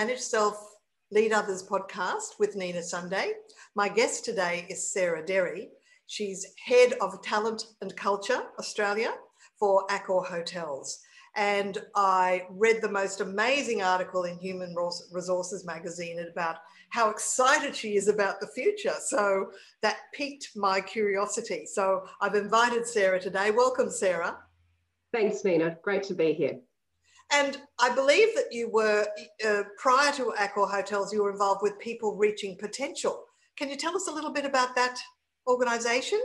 Manage Self Lead Others podcast with Nina Sunday. My guest today is Sarah Derry. She's head of talent and culture Australia for Accor Hotels. And I read the most amazing article in Human Resources magazine about how excited she is about the future. So that piqued my curiosity. So I've invited Sarah today. Welcome, Sarah. Thanks, Nina. Great to be here. And I believe that you were, uh, prior to Accor Hotels, you were involved with People Reaching Potential. Can you tell us a little bit about that organisation?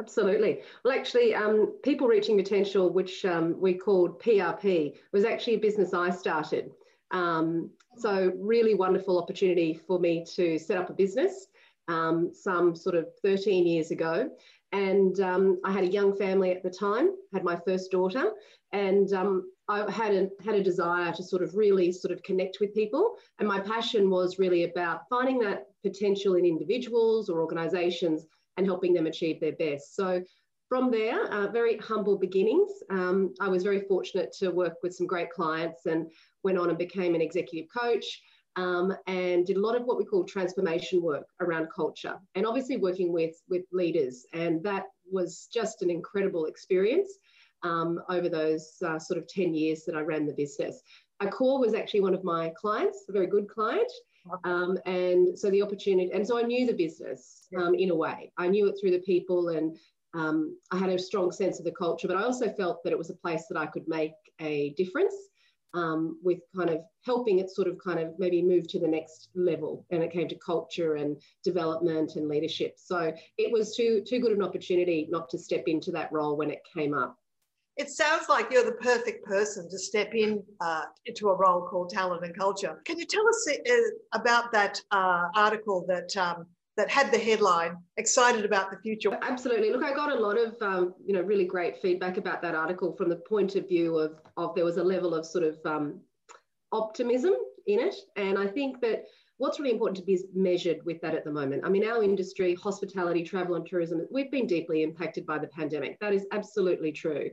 Absolutely. Well, actually, um, People Reaching Potential, which um, we called PRP, was actually a business I started. Um, so, really wonderful opportunity for me to set up a business um, some sort of 13 years ago. And um, I had a young family at the time, had my first daughter, and um, I had a, had a desire to sort of really sort of connect with people. And my passion was really about finding that potential in individuals or organizations and helping them achieve their best. So from there, uh, very humble beginnings. Um, I was very fortunate to work with some great clients and went on and became an executive coach um, and did a lot of what we call transformation work around culture and obviously working with, with leaders. And that was just an incredible experience um, over those uh, sort of 10 years that I ran the business. Accor was actually one of my clients, a very good client. Um, and so the opportunity, and so I knew the business um, in a way. I knew it through the people and um, I had a strong sense of the culture, but I also felt that it was a place that I could make a difference um, with kind of helping it sort of kind of maybe move to the next level. And it came to culture and development and leadership. So it was too, too good an opportunity not to step into that role when it came up it sounds like you're the perfect person to step in uh, into a role called talent and culture. Can you tell us uh, about that uh, article that um, that had the headline "Excited about the future"? Absolutely. Look, I got a lot of um, you know really great feedback about that article from the point of view of of there was a level of sort of um, optimism in it, and I think that what's really important to be measured with that at the moment. I mean, our industry, hospitality, travel, and tourism, we've been deeply impacted by the pandemic. That is absolutely true.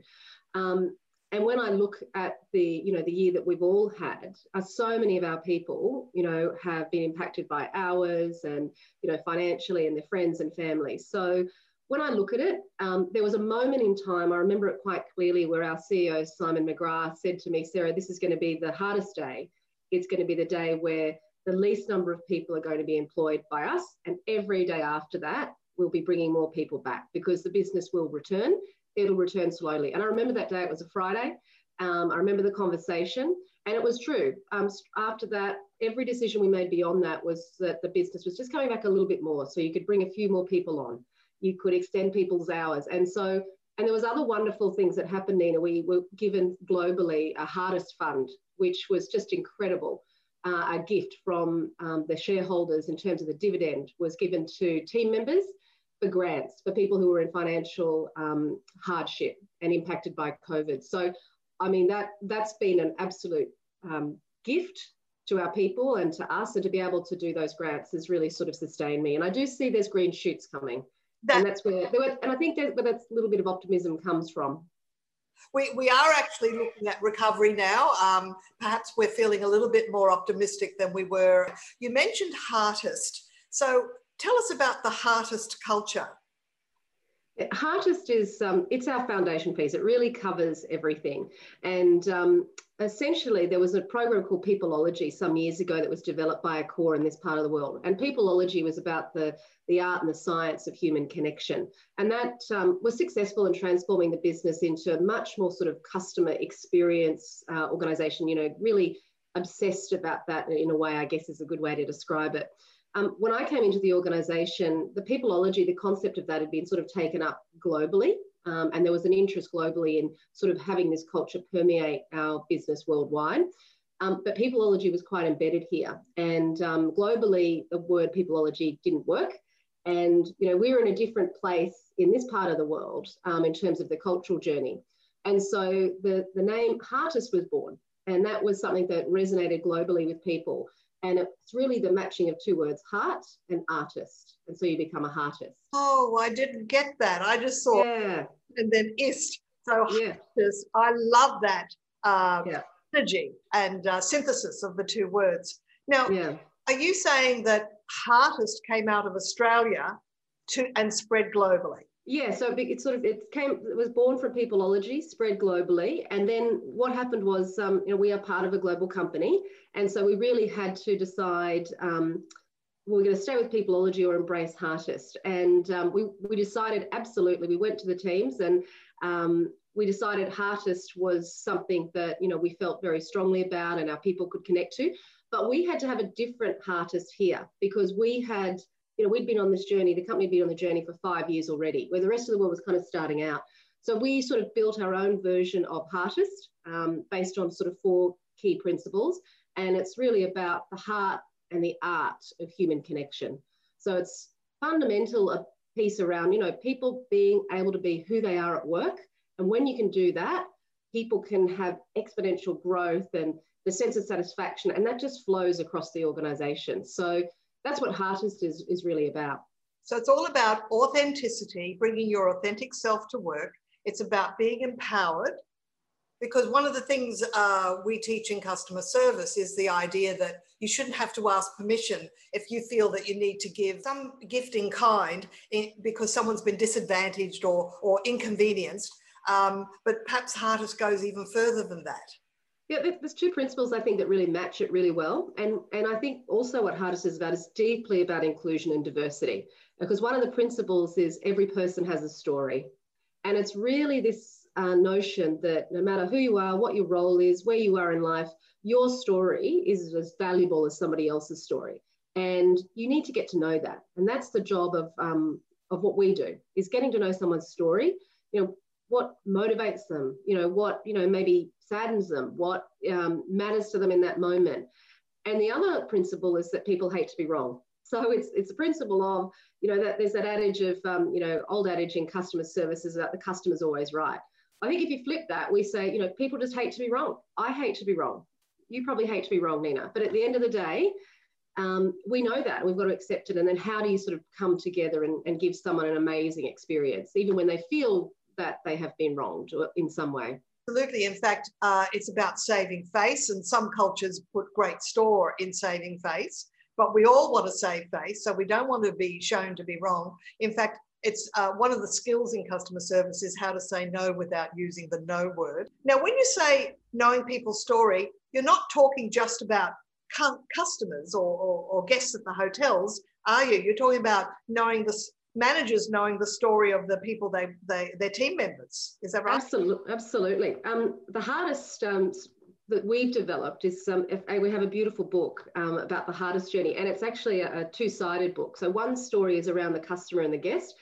Um, and when I look at the, you know, the year that we've all had, uh, so many of our people, you know, have been impacted by hours and, you know, financially and their friends and family. So when I look at it, um, there was a moment in time, I remember it quite clearly, where our CEO, Simon McGrath, said to me, Sarah, this is going to be the hardest day. It's going to be the day where the least number of people are going to be employed by us. And every day after that, we'll be bringing more people back because the business will return it'll return slowly. And I remember that day, it was a Friday. Um, I remember the conversation, and it was true. Um, after that, every decision we made beyond that was that the business was just coming back a little bit more. So you could bring a few more people on, you could extend people's hours. And so, and there was other wonderful things that happened, Nina. We were given globally a Heartist fund, which was just incredible. Uh, a gift from um, the shareholders in terms of the dividend was given to team members for grants for people who were in financial um, hardship and impacted by COVID. So, I mean, that, that's been an absolute um, gift to our people and to us, and to be able to do those grants has really sort of sustained me. And I do see there's green shoots coming. That, and that's where, and I think that, where that little bit of optimism comes from. We, we are actually looking at recovery now. Um, perhaps we're feeling a little bit more optimistic than we were. You mentioned Heartist. So Tell us about the Heartist culture. Heartist is um, it's our foundation piece. It really covers everything, and um, essentially there was a program called Peopleology some years ago that was developed by Accor in this part of the world. And Peopleology was about the the art and the science of human connection, and that um, was successful in transforming the business into a much more sort of customer experience uh, organization. You know, really obsessed about that in a way. I guess is a good way to describe it. Um, when I came into the organization, the peopleology, the concept of that had been sort of taken up globally. Um, and there was an interest globally in sort of having this culture permeate our business worldwide. Um, but peopleology was quite embedded here. And um, globally, the word peopleology didn't work. And you know, we were in a different place in this part of the world um, in terms of the cultural journey. And so the, the name Heartist was born. And that was something that resonated globally with people. And it's really the matching of two words, heart and artist. And so you become a heartist. Oh, I didn't get that. I just saw yeah. and then ist. So yeah. I love that. Um, yeah. synergy and uh, synthesis of the two words. Now, yeah. are you saying that Heartist came out of Australia to and spread globally? Yeah, so it sort of it came it was born from Peopleology, spread globally, and then what happened was um, you know we are part of a global company, and so we really had to decide um, we're going to stay with Peopleology or embrace Heartist, and um, we we decided absolutely. We went to the teams and um, we decided Heartist was something that you know we felt very strongly about and our people could connect to, but we had to have a different Heartist here because we had you know, we'd been on this journey, the company had been on the journey for five years already, where the rest of the world was kind of starting out. So we sort of built our own version of Heartist um, based on sort of four key principles. And it's really about the heart and the art of human connection. So it's fundamental a piece around, you know, people being able to be who they are at work. And when you can do that, people can have exponential growth and the sense of satisfaction, and that just flows across the organization. So that's what Heartist is, is really about. So it's all about authenticity, bringing your authentic self to work. It's about being empowered because one of the things uh, we teach in customer service is the idea that you shouldn't have to ask permission if you feel that you need to give some gift in kind in, because someone's been disadvantaged or, or inconvenienced. Um, but perhaps Heartist goes even further than that. Yeah, there's two principles I think that really match it really well. And, and I think also what Heartist is about is deeply about inclusion and diversity. Because one of the principles is every person has a story. And it's really this uh, notion that no matter who you are, what your role is, where you are in life, your story is as valuable as somebody else's story. And you need to get to know that. And that's the job of, um, of what we do, is getting to know someone's story. You know, what motivates them you know what you know maybe saddens them what um, matters to them in that moment. And the other principle is that people hate to be wrong. So it's it's a principle of you know that there's that adage of um, you know old adage in customer services that the customer's always right. I think if you flip that we say you know people just hate to be wrong. I hate to be wrong. You probably hate to be wrong nina. But at the end of the day um, we know that. We've got to accept it. And then how do you sort of come together and, and give someone an amazing experience even when they feel that they have been wronged in some way. Absolutely. In fact, uh, it's about saving face, and some cultures put great store in saving face, but we all want to save face, so we don't want to be shown to be wrong. In fact, it's uh, one of the skills in customer service is how to say no without using the no word. Now, when you say knowing people's story, you're not talking just about customers or, or, or guests at the hotels, are you? You're talking about knowing the managers knowing the story of the people they, they their team members. Is that right? Absolutely, absolutely. Um, the Heartist um, that we've developed is um, if, we have a beautiful book um, about the Heartist journey, and it's actually a, a two-sided book. So one story is around the customer and the guest,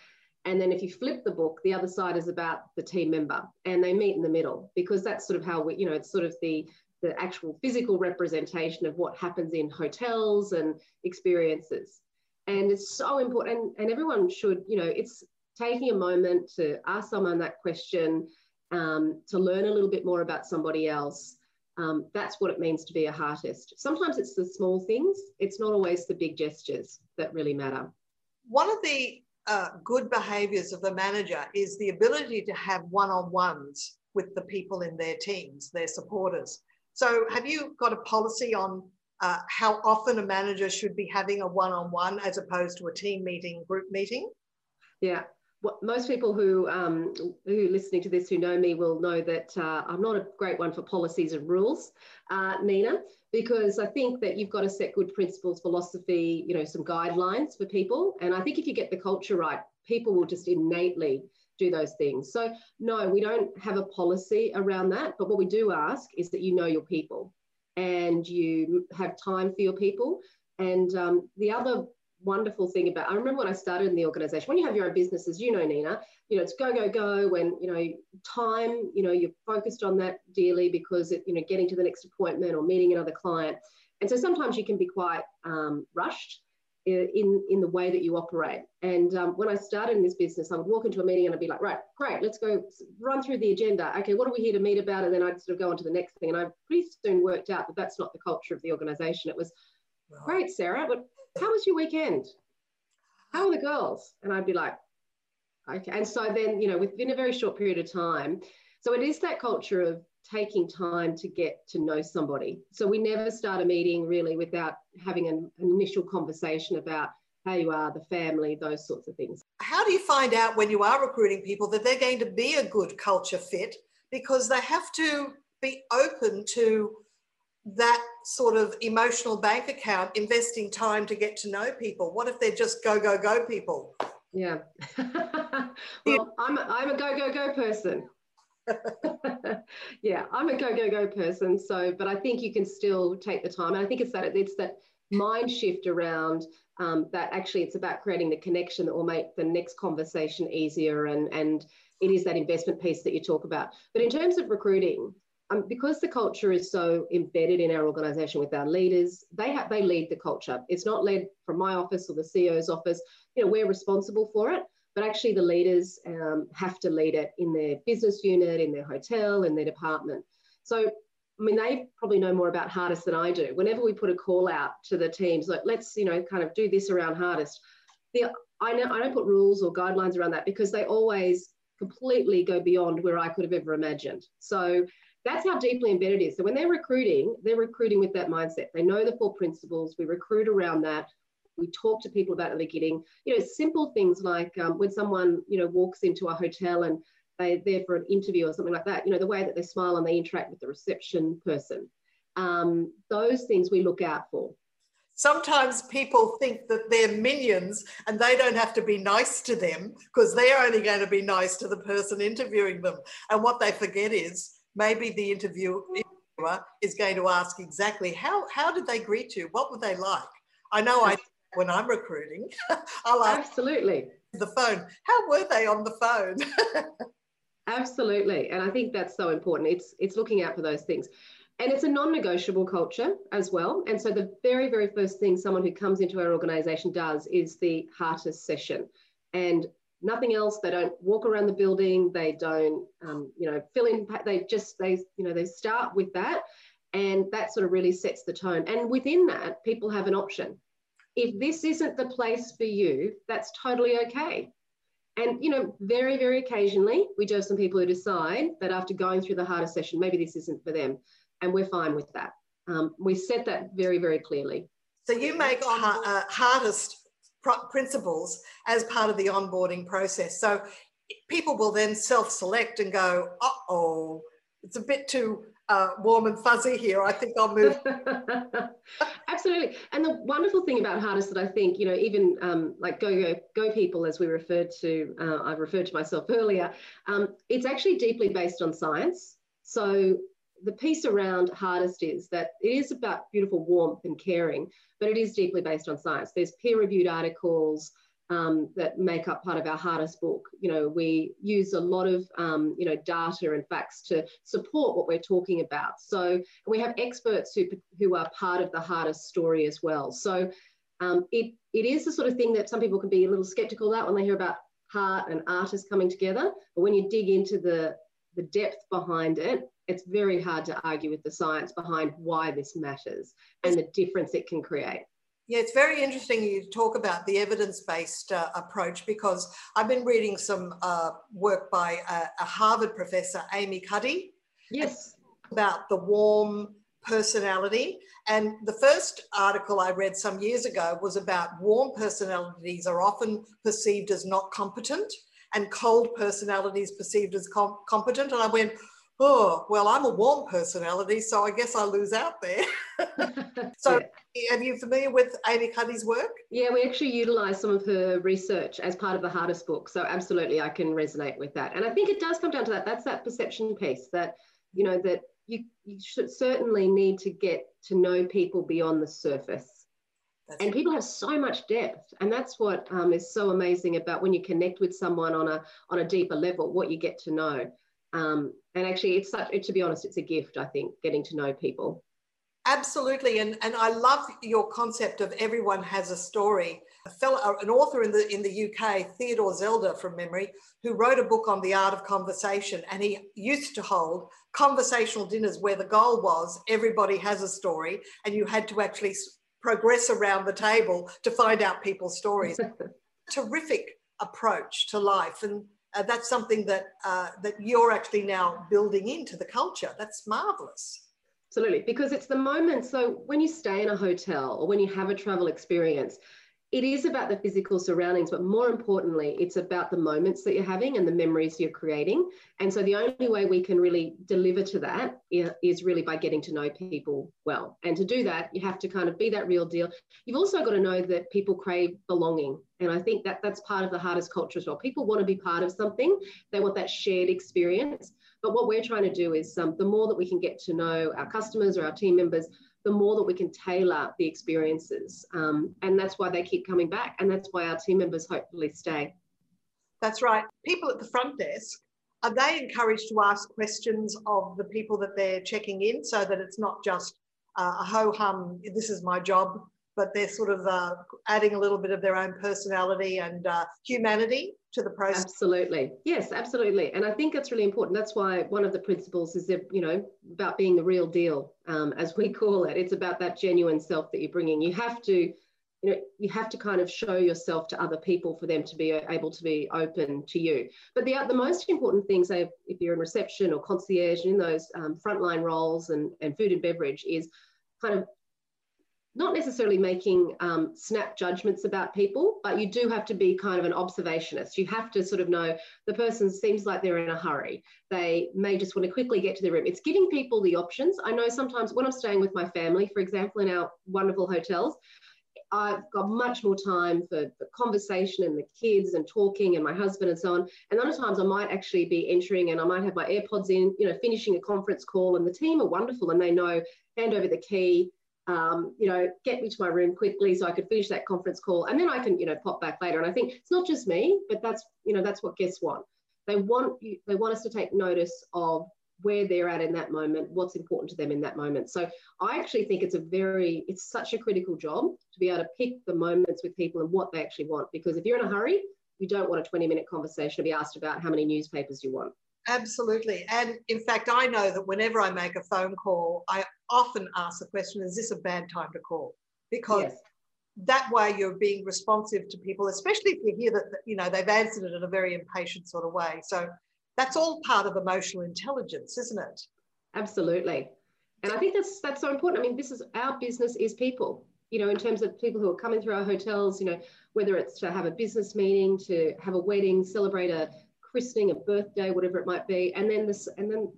and then if you flip the book, the other side is about the team member, and they meet in the middle because that's sort of how we, you know, it's sort of the the actual physical representation of what happens in hotels and experiences and it's so important and, everyone should you know it's taking a moment to ask someone that question um, to learn a little bit more about somebody else. Um, that's what it means to be a heartist. Sometimes it's the small things. It's not always the big gestures that really matter. One of the uh, good behaviors of the manager is the ability to have one-on-ones with the people in their teams their supporters. So have you got a policy on uh, how often a manager should be having a one-on-one as opposed to a team meeting, group meeting? Yeah, well, most people who um, who listening to this who know me will know that uh, I'm not a great one for policies and rules, uh, Nina, because I think that you've got to set good principles, philosophy, you know, some guidelines for people, and I think if you get the culture right, people will just innately do those things. So no, we don't have a policy around that, but what we do ask is that you know your people and you have time for your people. And um, the other wonderful thing about, I remember when I started in the organization, when you have your own businesses, you know, Nina, you know, it's go, go, go. When, you know, time, you know, you're focused on that dearly because, it, you know, getting to the next appointment or meeting another client. And so sometimes you can be quite um, rushed in in the way that you operate. And um, when I started in this business, I would walk into a meeting and I'd be like, right, great, let's go run through the agenda. Okay, what are we here to meet about? And then I'd sort of go on to the next thing. And I pretty soon worked out that that's not the culture of the organization. It was, great, Sarah, but how was your weekend? How are the girls? And I'd be like, okay. And so then, you know, within a very short period of time, So it is that culture of taking time to get to know somebody. So we never start a meeting really without having an, an initial conversation about how you are, the family, those sorts of things. How do you find out when you are recruiting people that they're going to be a good culture fit? Because they have to be open to that sort of emotional bank account, investing time to get to know people. What if they're just go, go, go people? Yeah. well, I'm a, I'm a go, go, go person. yeah, I'm a go, go, go person. So, but I think you can still take the time. And I think it's that it's that mind shift around um, that actually it's about creating the connection that will make the next conversation easier and and it is that investment piece that you talk about but in terms of recruiting um, because the culture is so embedded in our organization with our leaders they have they lead the culture it's not led from my office or the ceo's office you know we're responsible for it but actually the leaders um, have to lead it in their business unit in their hotel in their department so I mean, they probably know more about Heartist than I do. Whenever we put a call out to the teams, like let's you know kind of do this around Heartist, The I know I don't put rules or guidelines around that because they always completely go beyond where I could have ever imagined. So that's how deeply embedded it is. So when they're recruiting, they're recruiting with that mindset. They know the four principles. We recruit around that. We talk to people about getting, you know, simple things like um, when someone, you know, walks into a hotel and they're there for an interview or something like that, you know, the way that they smile and they interact with the reception person. Um, those things we look out for. Sometimes people think that they're minions and they don't have to be nice to them because they're only going to be nice to the person interviewing them. And what they forget is maybe the interviewer is going to ask exactly how, how did they greet you? What were they like? I know I when I'm recruiting, I'll ask absolutely the phone. How were they on the phone? Absolutely. And I think that's so important. It's it's looking out for those things. And it's a non-negotiable culture as well. And so the very, very first thing someone who comes into our organization does is the Heartist session. And nothing else. They don't walk around the building. They don't, um, you know, fill in. They just, they, you know, they start with that, and that sort of really sets the tone. And within that, people have an option. If this isn't the place for you, that's totally okay. And, you know, very, very occasionally, we do have some people who decide that after going through the Heartist session, maybe this isn't for them. And we're fine with that. Um, we set that very, very clearly. So you make uh, Heartist principles as part of the onboarding process. So people will then self select and go, oh, it's a bit too uh, warm and fuzzy here. I think I'll move. Absolutely. And the wonderful thing about Heartist that I think, you know, even um, like Go Go Go People, as we referred to, uh, I referred to myself earlier, um, it's actually deeply based on science. So the piece around Heartist is that it is about beautiful warmth and caring, but it is deeply based on science. There's peer reviewed articles um, that make up part of our Heartist book. You know, we use a lot of, um, you know, data and facts to support what we're talking about. So we have experts who, who are part of the Heartist story as well. So um, it, it is the sort of thing that some people can be a little skeptical about when they hear about heart and artists coming together. But when you dig into the, the depth behind it, it's very hard to argue with the science behind why this matters and the difference it can create. Yeah, it's very interesting you talk about the evidence based uh, approach because I've been reading some uh, work by a, a, Harvard professor, Amy Cuddy. Yes. About the warm personality. And the first article I read some years ago was about warm personalities are often perceived as not competent and cold personalities perceived as com- competent. And I went, oh, well, I'm a warm personality, so I guess I lose out there. so, yeah. Are you familiar with Amy Cuddy's work? Yeah, we actually utilise some of her research as part of the Heartist book. So, absolutely, I can resonate with that. And I think it does come down to that. That's that perception piece that, you know, that you, you should certainly need to get to know people beyond the surface. That's and people have so much depth, and that's what um, is so amazing about when you connect with someone on a on a deeper level. What you get to know, um, and actually, it's such, to be honest, it's a gift, I think, getting to know people. Absolutely. And, and I love your concept of everyone has a story. A fellow, uh, an author in the, in the UK, Theodore Zeldin from memory, who wrote a book on the art of conversation. And he used to hold conversational dinners where the goal was everybody has a story and you had to actually progress around the table to find out people's stories. Terrific approach to life. And uh, that's something that uh, that you're actually now building into the culture. That's marvelous. Absolutely, because it's the moment. So when you stay in a hotel or when you have a travel experience, it is about the physical surroundings, but more importantly, it's about the moments that you're having and the memories you're creating. And so the only way we can really deliver to that is really by getting to know people well. And to do that, you have to kind of be that real deal. You've also got to know that people crave belonging. And I think that that's part of the Heartist culture as well. People want to be part of something, they want that shared experience. But what we're trying to do is um, the more that we can get to know our customers or our team members, the more that we can tailor the experiences. Um, and that's why they keep coming back. And that's why our team members hopefully stay. That's right. People at the front desk, are they encouraged to ask questions of the people that they're checking in so that it's not just uh, a ho hum, this is my job, but they're sort of uh, adding a little bit of their own personality and uh, humanity to the process. Absolutely. Yes, absolutely. And I think that's really important. That's why one of the principles is that, you know, about being the real deal, um, as we call it. It's about that genuine self that you're bringing. You have to, you know, you have to kind of show yourself to other people for them to be able to be open to you. But the, the most important thing, say, if you're in reception or concierge in those um, frontline roles and, and food and beverage is kind of not necessarily making um, snap judgments about people, but you do have to be kind of an observationist. You have to sort of know the person seems like they're in a hurry. They may just want to quickly get to their room. It's giving people the options. I know sometimes when I'm staying with my family, for example, in our wonderful hotels, I've got much more time for, for conversation and the kids and talking and my husband and so on. And other times I might actually be entering and I might have my AirPods in, you know, finishing a conference call and the team are wonderful and they know hand over the key um, you know, get me to my room quickly so I could finish that conference call, and then I can, you know, pop back later. And I think it's not just me, but that's, you know, that's what guests want. They want you, they want us to take notice of where they're at in that moment, what's important to them in that moment. So I actually think it's a very, it's such a critical job to be able to pick the moments with people and what they actually want. Because if you're in a hurry, you don't want a 20 minute conversation to be asked about how many newspapers you want. Absolutely. And in fact, I know that whenever I make a phone call, I often ask the question, is this a bad time to call? Because yes. that way you're being responsive to people, especially if you hear that, you know, they've answered it in a very impatient sort of way. So that's all part of emotional intelligence, isn't it? Absolutely. And I think that's that's so important. I mean, this is our business is people. You know, in terms of people who are coming through our hotels, you know, whether it's to have a business meeting, to have a wedding, celebrate a christening, a birthday, whatever it might be, and then this, and then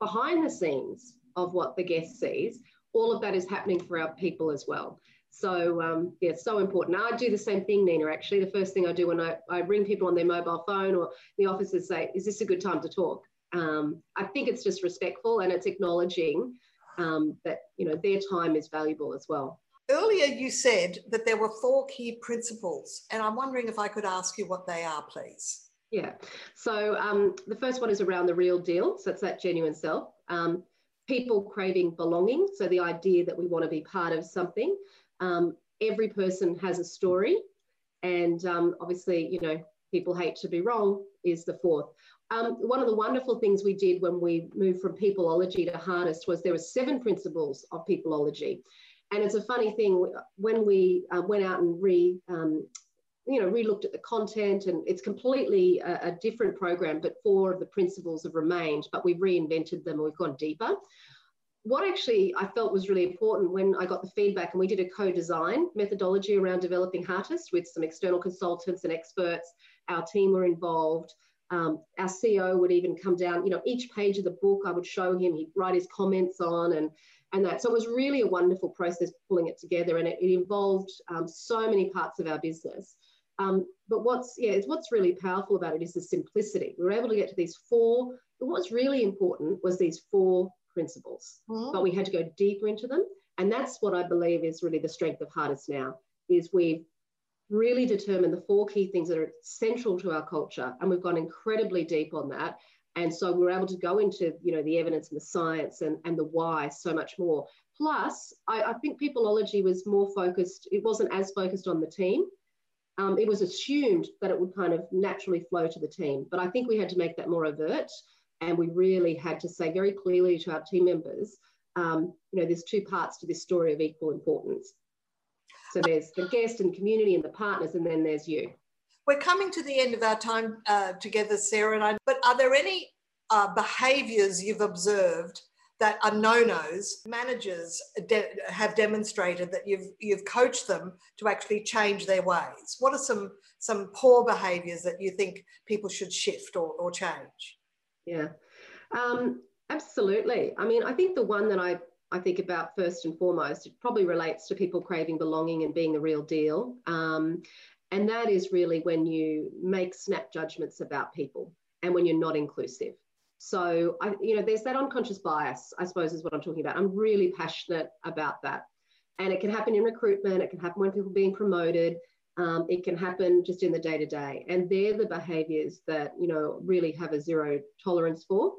behind the scenes of what the guest sees, all of that is happening for our people as well. So um, yeah, it's so important. I do the same thing, Nina. Actually, the first thing I do when I, I ring people on their mobile phone or the officers say, "Is this a good time to talk?" Um, I think it's just respectful and it's acknowledging um, that you know their time is valuable as well. Earlier, you said that there were four key principles, and I'm wondering if I could ask you what they are, please. Yeah. So um, the first one is around the real deal. So it's that genuine self. Um, people craving belonging. So the idea that we want to be part of something. Um, every person has a story. And um, obviously, you know, people hate to be wrong is the fourth. Um, one of the wonderful things we did when we moved from peopleology to Heartist was there were seven principles of peopleology. And it's a funny thing when we uh, went out and re um, you know, re-looked at the content and it's completely a, a, different program, but four of the principles have remained, but we've reinvented them we've gone deeper. What actually I felt was really important when I got the feedback and we did a co-design methodology around developing Heartist with some external consultants and experts. Our team were involved. Um, our CEO would even come down, you know, each page of the book I would show him, he'd write his comments on and and that. So it was really a wonderful process pulling it together and it, it involved um, so many parts of our business. Um, but what's yeah, it's what's really powerful about it is the simplicity. We were able to get to these four. But what's really important was these four principles, mm-hmm. but we had to go deeper into them, and that's what I believe is really the strength of Heartist now. Is we've really determined the four key things that are central to our culture, and we've gone incredibly deep on that. And so we we're able to go into you know the evidence and the science and, and the why so much more. Plus, I, I think peopleology was more focused. It wasn't as focused on the team um, it was assumed that it would kind of naturally flow to the team. But I think we had to make that more overt. And we really had to say very clearly to our team members, um, you know, there's two parts to this story of equal importance. So there's the guest and community and the partners, and then there's you. We're coming to the end of our time uh, together, Sarah and I, but are there any uh, behaviours you've observed that are no-nos? Managers de- have demonstrated that you've you've coached them to actually change their ways. What are some some poor behaviours that you think people should shift or, or change? Yeah, um, absolutely. I mean, I think the one that I I think about first and foremost, it probably relates to people craving belonging and being the real deal. Um, and that is really when you make snap judgments about people and when you're not inclusive. So, I, you know, there's that unconscious bias, I suppose, is what I'm talking about. I'm really passionate about that. And it can happen in recruitment, it can happen when people are being promoted, um, it can happen just in the day to day. And they're the behaviors that, you know, really have a zero tolerance for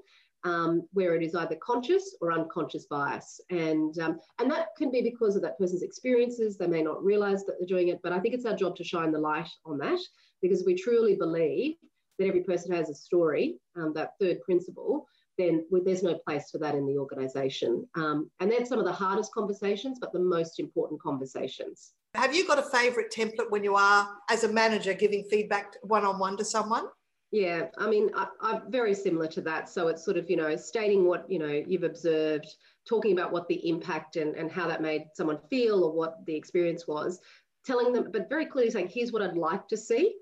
um, where it is either conscious or unconscious bias. And, um, and that can be because of that person's experiences. They may not realize that they're doing it, but I think it's our job to shine the light on that because we truly believe that every person has a story, um, that third principle, then there's no place for that in the organization. Um, and that's some of the hardest conversations, but the most important conversations. Have you got a favorite template when you are, as a manager, giving feedback one on one to someone? Yeah, I mean, I, am very similar to that. So it's sort of, you know, stating what, you know, you've observed, talking about what the impact and, and how that made someone feel or what the experience was, telling them, but very clearly saying, here's what I'd like to see.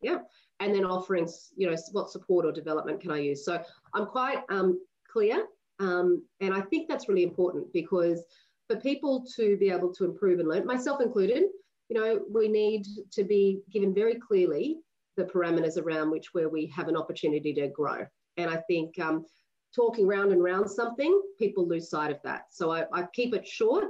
Yeah. And then offering, you know, what support or development can I use? So I'm quite um, clear. Um, and I think that's really important because for people to be able to improve and learn, myself included, you know, we need to be given very clearly the parameters around which where we have an opportunity to grow. And I think um, talking round and round something, people lose sight of that. So I, I keep it short,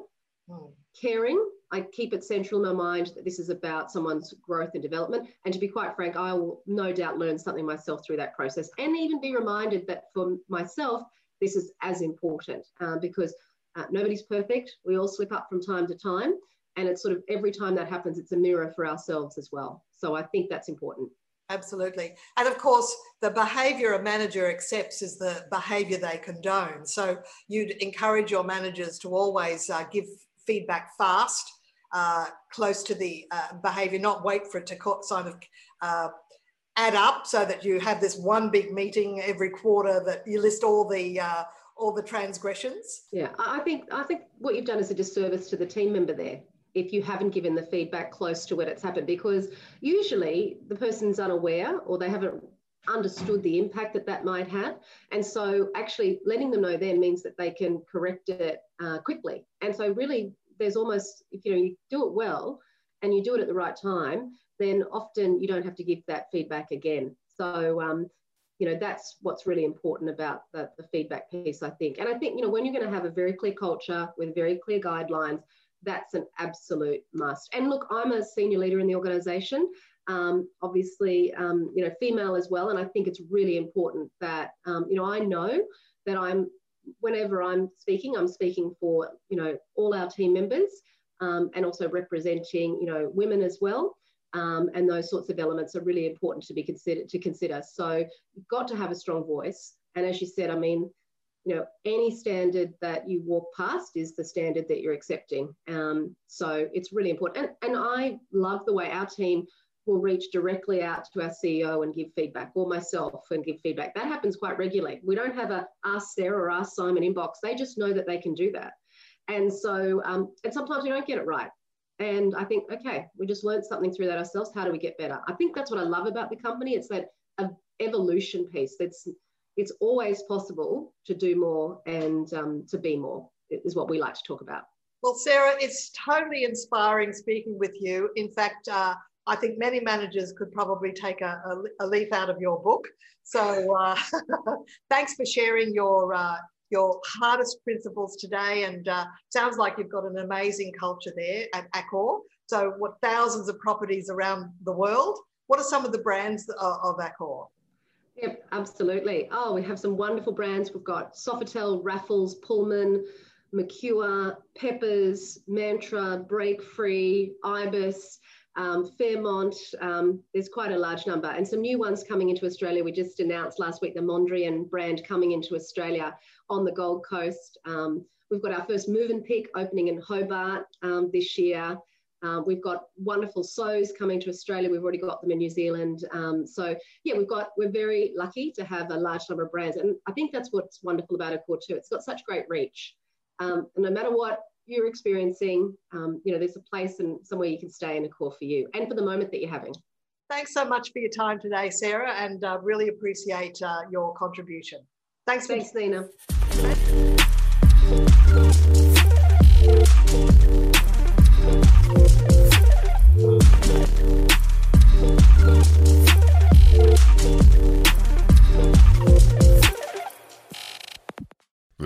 mm. Caring. I keep it central in my mind that this is about someone's growth and development. And to be quite frank, I will no doubt learn something myself through that process and even be reminded that for myself, this is as important uh, because uh, nobody's perfect. We all slip up from time to time. And it's sort of every time that happens, it's a mirror for ourselves as well. So I think that's important. Absolutely. And of course, the behavior a manager accepts is the behavior they condone. So you'd encourage your managers to always uh, give feedback fast, uh, close to the uh, behavior, not wait for it to sort of uh, add up so that you have this one big meeting every quarter that you list all the uh, all the transgressions. Yeah, I think I think what you've done is a disservice to the team member there if you haven't given the feedback close to when it's happened, because usually the person's unaware or they haven't understood the impact that that might have. And so actually letting them know then means that they can correct it uh, quickly. And so really there's almost, if you know, you do it well and you do it at the right time, then often you don't have to give that feedback again. So, um, you know, that's what's really important about the, the feedback piece, I think. And I think, you know, when you're going to have a very clear culture with very clear guidelines, that's an absolute must. And look, I'm a senior leader in the organization, um, obviously, um, you know, female as well. And I think it's really important that, um, you know, I know that I'm, whenever I'm speaking, I'm speaking for, you know, all our team members um, and also representing, you know, women as well. Um, and those sorts of elements are really important to be considered to consider. So you've got to have a strong voice. And as you said, I mean, you know, any standard that you walk past is the standard that you're accepting. Um, so it's really important. And, and I love the way our team will reach directly out to our CEO and give feedback, or myself and give feedback. That happens quite regularly. We don't have a ask Sarah or ask Simon inbox. They just know that they can do that. And so, um, and sometimes we don't get it right. And I think, okay, we just learned something through that ourselves. How do we get better? I think that's what I love about the company. It's that evolution piece. That's it's always possible to do more and um, to be more, is what we like to talk about. Well, Sarah, it's totally inspiring speaking with you. In fact, uh, I think many managers could probably take a, a, leaf out of your book. So uh, thanks for sharing your uh, your Heartist principles today. And uh, sounds like you've got an amazing culture there at Accor. So, what thousands of properties around the world? What are some of the brands of, of Accor? Yep, absolutely. Oh, we have some wonderful brands. We've got Sofitel, Raffles, Pullman, Mercure, Peppers, Mantra, Break Free, Ibis, um, Fairmont. Um, there's quite a large number, and some new ones coming into Australia. We just announced last week the Mondrian brand coming into Australia on the Gold Coast. Um, we've got our first Mövenpick opening in Hobart um, this year. Um, we've got wonderful sows coming to Australia. We've already got them in New Zealand. Um, so yeah, we've got we're very lucky to have a large number of brands, and I think that's what's wonderful about Accor too. It's got such great reach, um, and no matter what you're experiencing, um, you know, there's a place and somewhere you can stay in Accor for you and for the moment that you're having. Thanks so much for your time today, Sarah, and uh, really appreciate uh, your contribution. Thanks, Thanks, for-